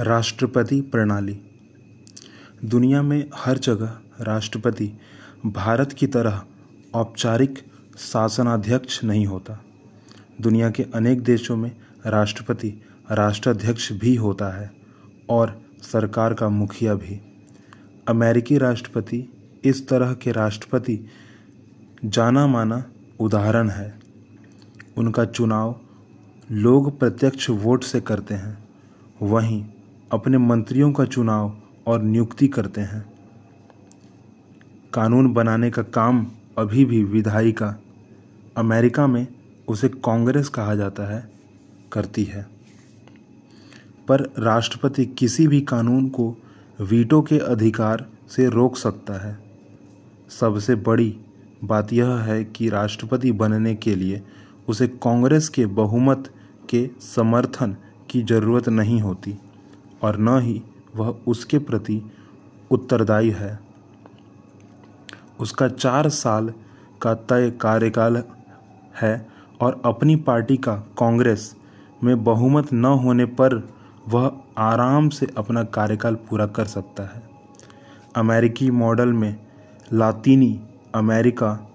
राष्ट्रपति प्रणाली। दुनिया में हर जगह राष्ट्रपति भारत की तरह औपचारिक शासनाध्यक्ष नहीं होता। दुनिया के अनेक देशों में राष्ट्रपति राष्ट्राध्यक्ष भी होता है और सरकार का मुखिया भी। अमेरिकी राष्ट्रपति इस तरह के राष्ट्रपति जाना माना उदाहरण है। उनका चुनाव लोग प्रत्यक्ष वोट से करते हैं। वहीं अपने मंत्रियों का चुनाव और नियुक्ति करते हैं। कानून बनाने का काम अभी भी विधायिका अमेरिका में उसे कांग्रेस कहा जाता है, करती है। पर राष्ट्रपति किसी भी कानून को वीटो के अधिकार से रोक सकता है। सबसे बड़ी बात यह है कि राष्ट्रपति बनने के लिए उसे कांग्रेस के बहुमत के समर्थन की ज़रूरत नहीं होती। और न ही वह उसके प्रति उत्तरदायी है। उसका चार साल का तय कार्यकाल है और अपनी पार्टी का कांग्रेस में बहुमत न होने पर वह आराम से अपना कार्यकाल पूरा कर सकता है। अमेरिकी मॉडल में लातीनी अमेरिका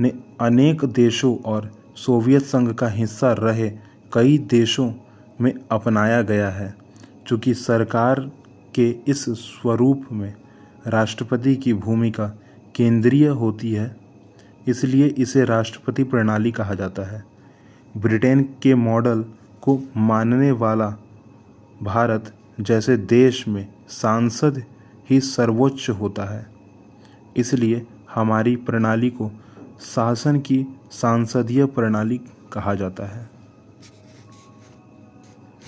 ने अनेक देशों और सोवियत संघ का हिस्सा रहे कई देशों में अपनाया गया है। चूँकि सरकार के इस स्वरूप में राष्ट्रपति की भूमिका केंद्रीय होती है, इसलिए इसे राष्ट्रपति प्रणाली कहा जाता है। ब्रिटेन के मॉडल को मानने वाला भारत जैसे देश में सांसद ही सर्वोच्च होता है। इसलिए हमारी प्रणाली को शासन की सांसदीय प्रणाली कहा जाता है।